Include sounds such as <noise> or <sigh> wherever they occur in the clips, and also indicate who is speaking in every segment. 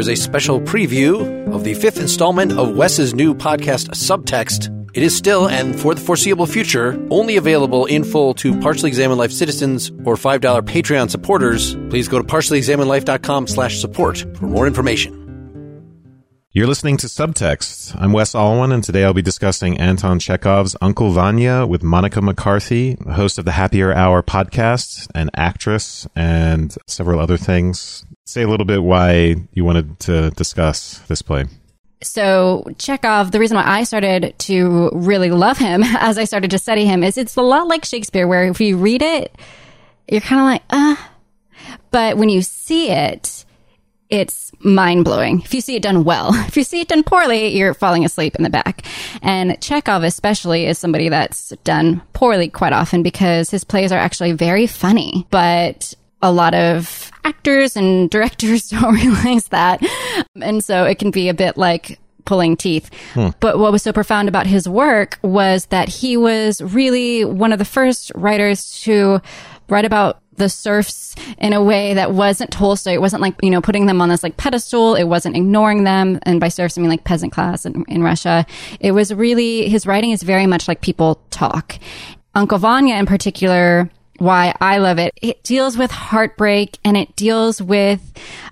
Speaker 1: is a special preview of the fifth installment of Wes's new podcast, Subtext. It is still, and for the foreseeable future, only available in full to Partially Examined Life citizens or $5 Patreon supporters. Please go to partiallyexaminedlife.com slash support for more information.
Speaker 2: You're listening to Subtext. I'm Wes Alwan, and today I'll be discussing Anton Chekhov's Uncle Vanya with Monica McCarthy, host of the Happier Hour podcast, an actress, and several other things. Say a little bit why you wanted to discuss this play.
Speaker 3: So Chekhov, the reason why I started to really love him <laughs> as I started to study him is it's a lot like Shakespeare, where if you read it, you're kind of like, uh, but when you see it, it's mind blowing. If you see it done well, <laughs> if you see it done poorly, you're falling asleep in the back. And Chekhov, especially, is somebody that's done poorly quite often because his plays are actually very funny, but a lot of actors and <laughs> directors <laughs> don't realize that. And so it can be a bit like pulling teeth. Hmm. But what was so profound about his work was that he was really one of the first writers to write about the serfs in a way that wasn't Tolstoy. It wasn't like, you know, putting them on this like pedestal. It wasn't ignoring them. And by serfs, I mean like peasant class in, in Russia. It was really, his writing is very much like people talk. Uncle Vanya in particular, why I love it. It deals with heartbreak and it deals with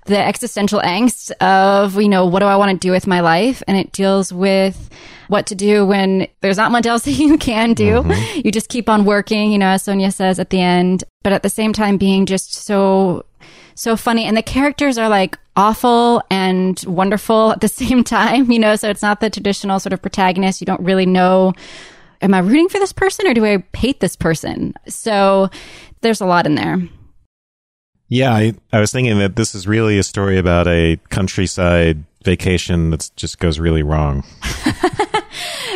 Speaker 3: the existential angst of, you know, what do I want to do with my life? And it deals with what to do when there's not much else <laughs> that you can do. Mm-hmm. You just keep on working, you know, as Sonia says at the end, but at the same time being just so, so funny. And the characters are like awful and wonderful at the <laughs> same time, you know, so it's not the traditional sort of protagonist. You don't really know am I rooting for this person or do I hate this person? So there's a lot in there.
Speaker 2: Yeah, I, I was thinking that this is really a story about a countryside vacation that just goes really wrong. <laughs>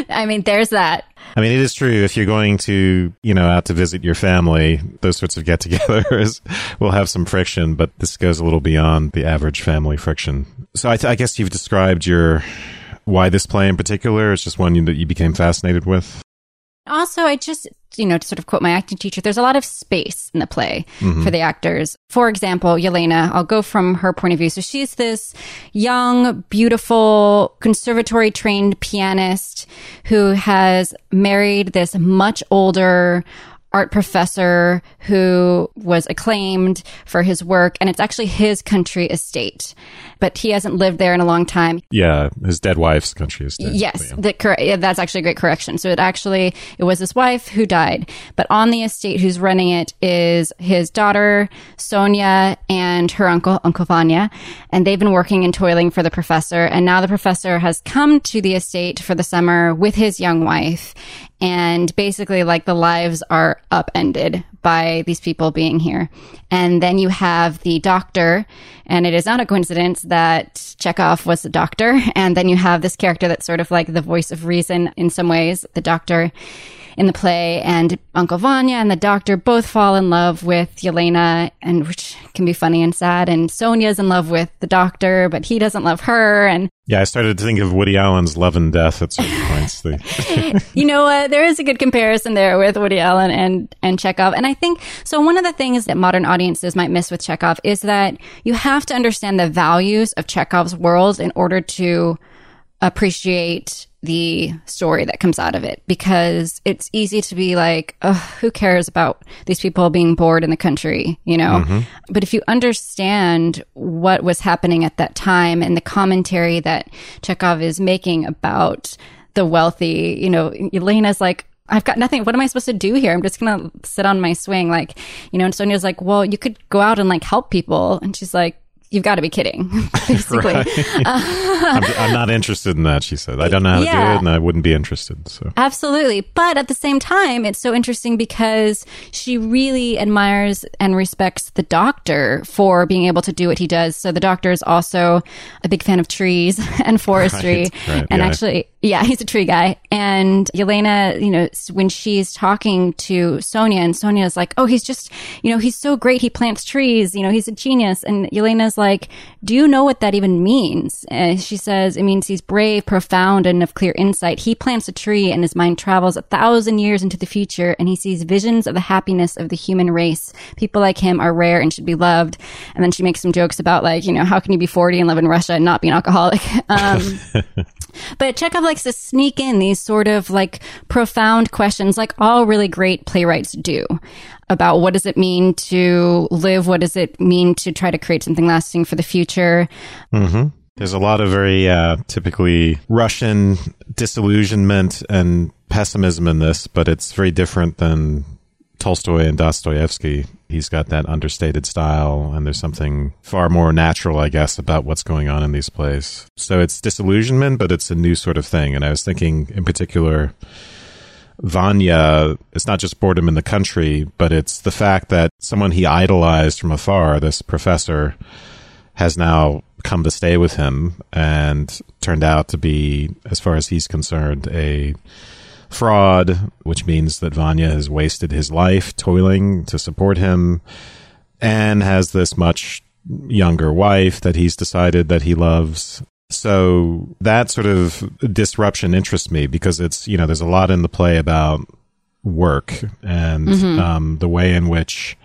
Speaker 3: I mean, there's that.
Speaker 2: I mean, it is true. If you're going to, you know, out to visit your family, those sorts of get-togethers <laughs> will have some friction, but this goes a little beyond the average family friction. So I, th- I guess you've described your why this play in particular is just one that you became fascinated with.
Speaker 3: Also, I just, you know, to sort of quote my acting teacher, there's a lot of space in the play mm-hmm. for the actors. For example, Yelena, I'll go from her point of view. So she's this young, beautiful, conservatory trained pianist who has married this much older, art professor who was acclaimed for his work, and it's actually his country estate. But he hasn't lived there in a long time.
Speaker 2: Yeah, his dead wife's country estate.
Speaker 3: Yes, the cor- yeah, that's actually a great correction. So it actually it was his wife who died, but on the estate who's running it is his daughter Sonia and her uncle Uncle Vanya, and they've been working and toiling for the professor. And now the professor has come to the estate for the summer with his young wife, and basically like the lives are upended by these people being here. And then you have the doctor, and it is not a coincidence that Chekhov was the doctor. And then you have this character that's sort of like the voice of reason in some ways, the doctor in the play and Uncle Vanya and the doctor both fall in love with Yelena and which can be funny and sad and Sonia's in love with the doctor but he doesn't love her and
Speaker 2: yeah I started to think of Woody Allen's Love and Death at certain <laughs> points. <laughs>
Speaker 3: You know what? There is a good comparison there with Woody Allen and and Chekhov and I think so one of the things that modern audiences might miss with Chekhov is that you have to understand the values of Chekhov's world in order to appreciate the story that comes out of it because it's easy to be like, who cares about these people being bored in the country, you know? Mm-hmm. But if you understand what was happening at that time and the commentary that Chekhov is making about the wealthy, you know, Elena's like, I've got nothing. What am I supposed to do here? I'm just going to sit on my swing. Like, you know, and Sonia's like, well, you could go out and like help people. And she's like, you've got to be kidding, <laughs> basically. <laughs>
Speaker 2: uh, I'm, I'm, not interested in that, she said. I don't know how to yeah, do it and I wouldn't be interested. So
Speaker 3: Absolutely. But at the same time, it's so interesting because she really admires and respects the doctor for being able to do what he does. So the doctor is also a big fan of trees <laughs> and forestry. Right, right, and yeah. actually, yeah, he's a tree guy. And Yelena, you know, when she's talking to Sonia and Sonia's like, oh, he's just, you know, he's so great. He plants trees. You know, he's a genius. And Yelena's like, do you know what that even means? And she says, it means he's brave, profound, and of clear insight. He plants a tree and his mind travels a thousand years into the future and he sees visions of the happiness of the human race. People like him are rare and should be loved. And then she makes some jokes about like, you know, how can you be 40 and live in Russia and not be an alcoholic? <laughs> Um, <laughs> but Chekhov likes to sneak in these sort of like profound questions, like all really great playwrights do about what does it mean to live? What does it mean to try to create something lasting for the future?
Speaker 2: Mm-hmm. There's a lot of very uh, typically Russian disillusionment and pessimism in this, but it's very different than Tolstoy and Dostoevsky. He's got that understated style, and there's something far more natural, I guess, about what's going on in these plays. So it's disillusionment, but it's a new sort of thing. And I was thinking, in particular, Vanya, it's not just boredom in the country, but it's the fact that someone he idolized from afar, this professor, has now come to stay with him and turned out to be, as far as he's concerned, a fraud, which means that Vanya has wasted his life toiling to support him and has this much younger wife that he's decided that he loves. So that sort of disruption interests me because it's, you know, there's a lot in the play about work and mm-hmm. um, the way in which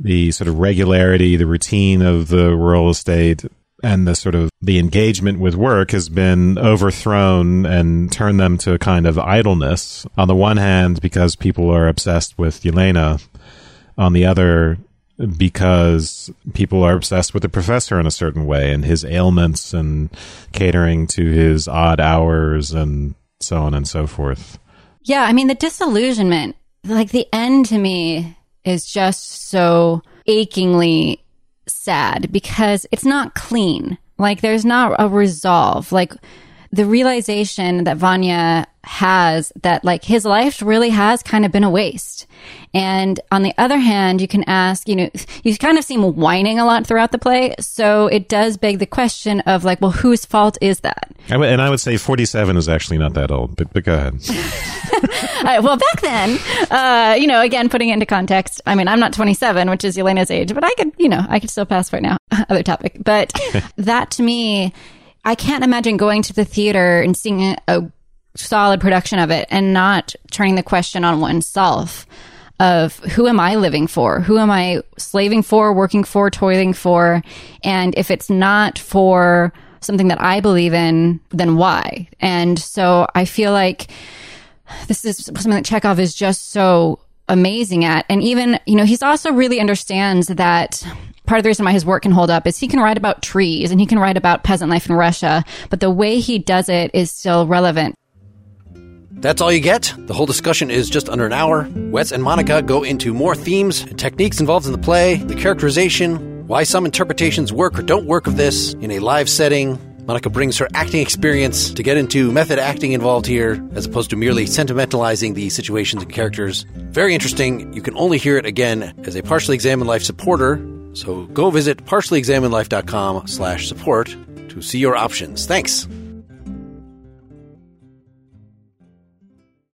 Speaker 2: the sort of regularity, the routine of the rural estate and the sort of the engagement with work has been overthrown and turned them to a kind of idleness. On the one hand, because people are obsessed with Yelena. On the other, because people are obsessed with the professor in a certain way and his ailments and catering to his odd hours and so on and so forth.
Speaker 3: Yeah, I mean, the disillusionment, like the end to me is just so achingly sad because it's not clean. Like there's not a resolve. Like the realization that Vanya has that like his life really has kind of been a waste. And on the other hand, you can ask, you know, you kind of seem whining a lot throughout the play. So it does beg the question of like, well, whose fault is that?
Speaker 2: and I would say 47 is actually not that old, but, but go ahead. <laughs>
Speaker 3: uh, well, back then, uh, you know, again, putting it into context, I mean, I'm not 27, which is Elena's age, but I could, you know, I could still pass right now. <laughs> Other topic. But <laughs> that to me, I can't imagine going to the theater and seeing a solid production of it and not turning the question on oneself of who am I living for? Who am I slaving for, working for, toiling for? And if it's not for something that I believe in, then why? And so I feel like this is something that Chekhov is just so amazing at. And even, you know, he's also really understands that part of the reason why his work can hold up is he can write about trees and he can write about peasant life in Russia, but the way he does it is still relevant.
Speaker 1: That's all you get. The whole discussion is just under an hour. Wes and Monica go into more themes and techniques involved in the play, the characterization, why some interpretations work or don't work of this in a live setting. Monica brings her acting experience to get into method acting involved here, as opposed to merely sentimentalizing the situations and characters. Very interesting. You can only hear it again as a partially examined life supporter so go visit partiallyexaminedlife.com slash support to see your options. Thanks.